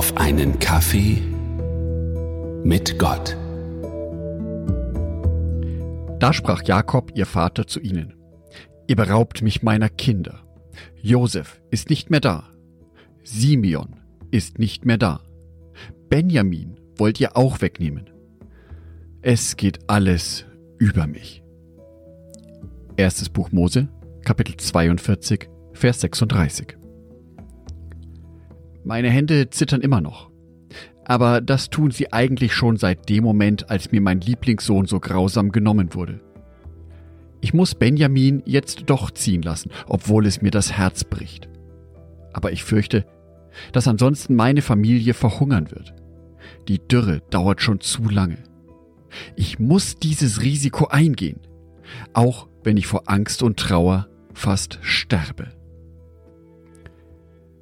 auf einen Kaffee mit Gott. Da sprach Jakob, ihr Vater, zu ihnen. Ihr beraubt mich meiner Kinder. Josef ist nicht mehr da. Simeon ist nicht mehr da. Benjamin wollt ihr auch wegnehmen. Es geht alles über mich. Erstes Buch Mose, Kapitel 42, Vers 36. Meine Hände zittern immer noch. Aber das tun sie eigentlich schon seit dem Moment, als mir mein Lieblingssohn so grausam genommen wurde. Ich muss Benjamin jetzt doch ziehen lassen, obwohl es mir das Herz bricht. Aber ich fürchte, dass ansonsten meine Familie verhungern wird. Die Dürre dauert schon zu lange. Ich muss dieses Risiko eingehen, auch wenn ich vor Angst und Trauer fast sterbe.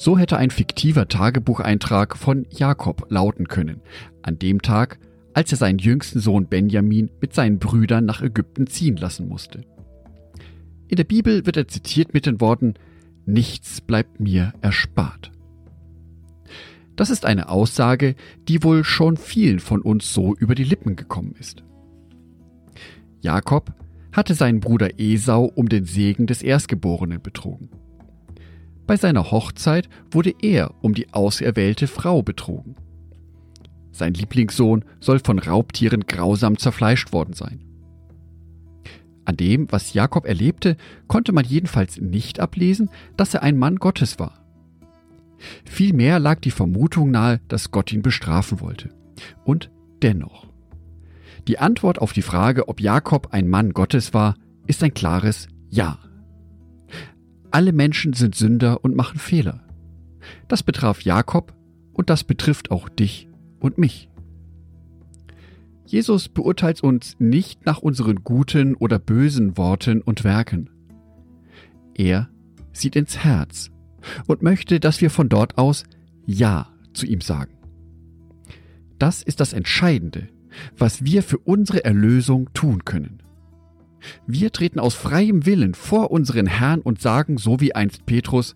So hätte ein fiktiver Tagebucheintrag von Jakob lauten können, an dem Tag, als er seinen jüngsten Sohn Benjamin mit seinen Brüdern nach Ägypten ziehen lassen musste. In der Bibel wird er zitiert mit den Worten Nichts bleibt mir erspart. Das ist eine Aussage, die wohl schon vielen von uns so über die Lippen gekommen ist. Jakob hatte seinen Bruder Esau um den Segen des Erstgeborenen betrogen. Bei seiner Hochzeit wurde er um die auserwählte Frau betrogen. Sein Lieblingssohn soll von Raubtieren grausam zerfleischt worden sein. An dem, was Jakob erlebte, konnte man jedenfalls nicht ablesen, dass er ein Mann Gottes war. Vielmehr lag die Vermutung nahe, dass Gott ihn bestrafen wollte. Und dennoch. Die Antwort auf die Frage, ob Jakob ein Mann Gottes war, ist ein klares Ja. Alle Menschen sind Sünder und machen Fehler. Das betraf Jakob und das betrifft auch dich und mich. Jesus beurteilt uns nicht nach unseren guten oder bösen Worten und Werken. Er sieht ins Herz und möchte, dass wir von dort aus Ja zu ihm sagen. Das ist das Entscheidende, was wir für unsere Erlösung tun können. Wir treten aus freiem Willen vor unseren Herrn und sagen, so wie einst Petrus,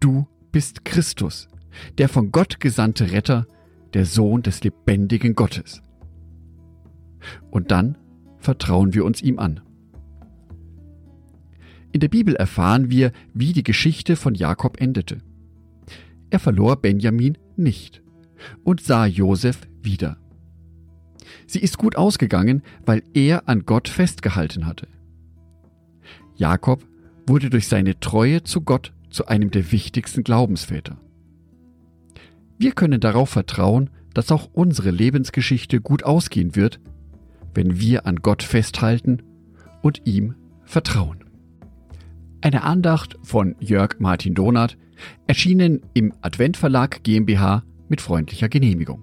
Du bist Christus, der von Gott gesandte Retter, der Sohn des lebendigen Gottes. Und dann vertrauen wir uns ihm an. In der Bibel erfahren wir, wie die Geschichte von Jakob endete. Er verlor Benjamin nicht und sah Josef wieder. Sie ist gut ausgegangen, weil er an Gott festgehalten hatte. Jakob wurde durch seine Treue zu Gott zu einem der wichtigsten Glaubensväter. Wir können darauf vertrauen, dass auch unsere Lebensgeschichte gut ausgehen wird, wenn wir an Gott festhalten und ihm vertrauen. Eine Andacht von Jörg Martin Donath, erschienen im Adventverlag GmbH mit freundlicher Genehmigung.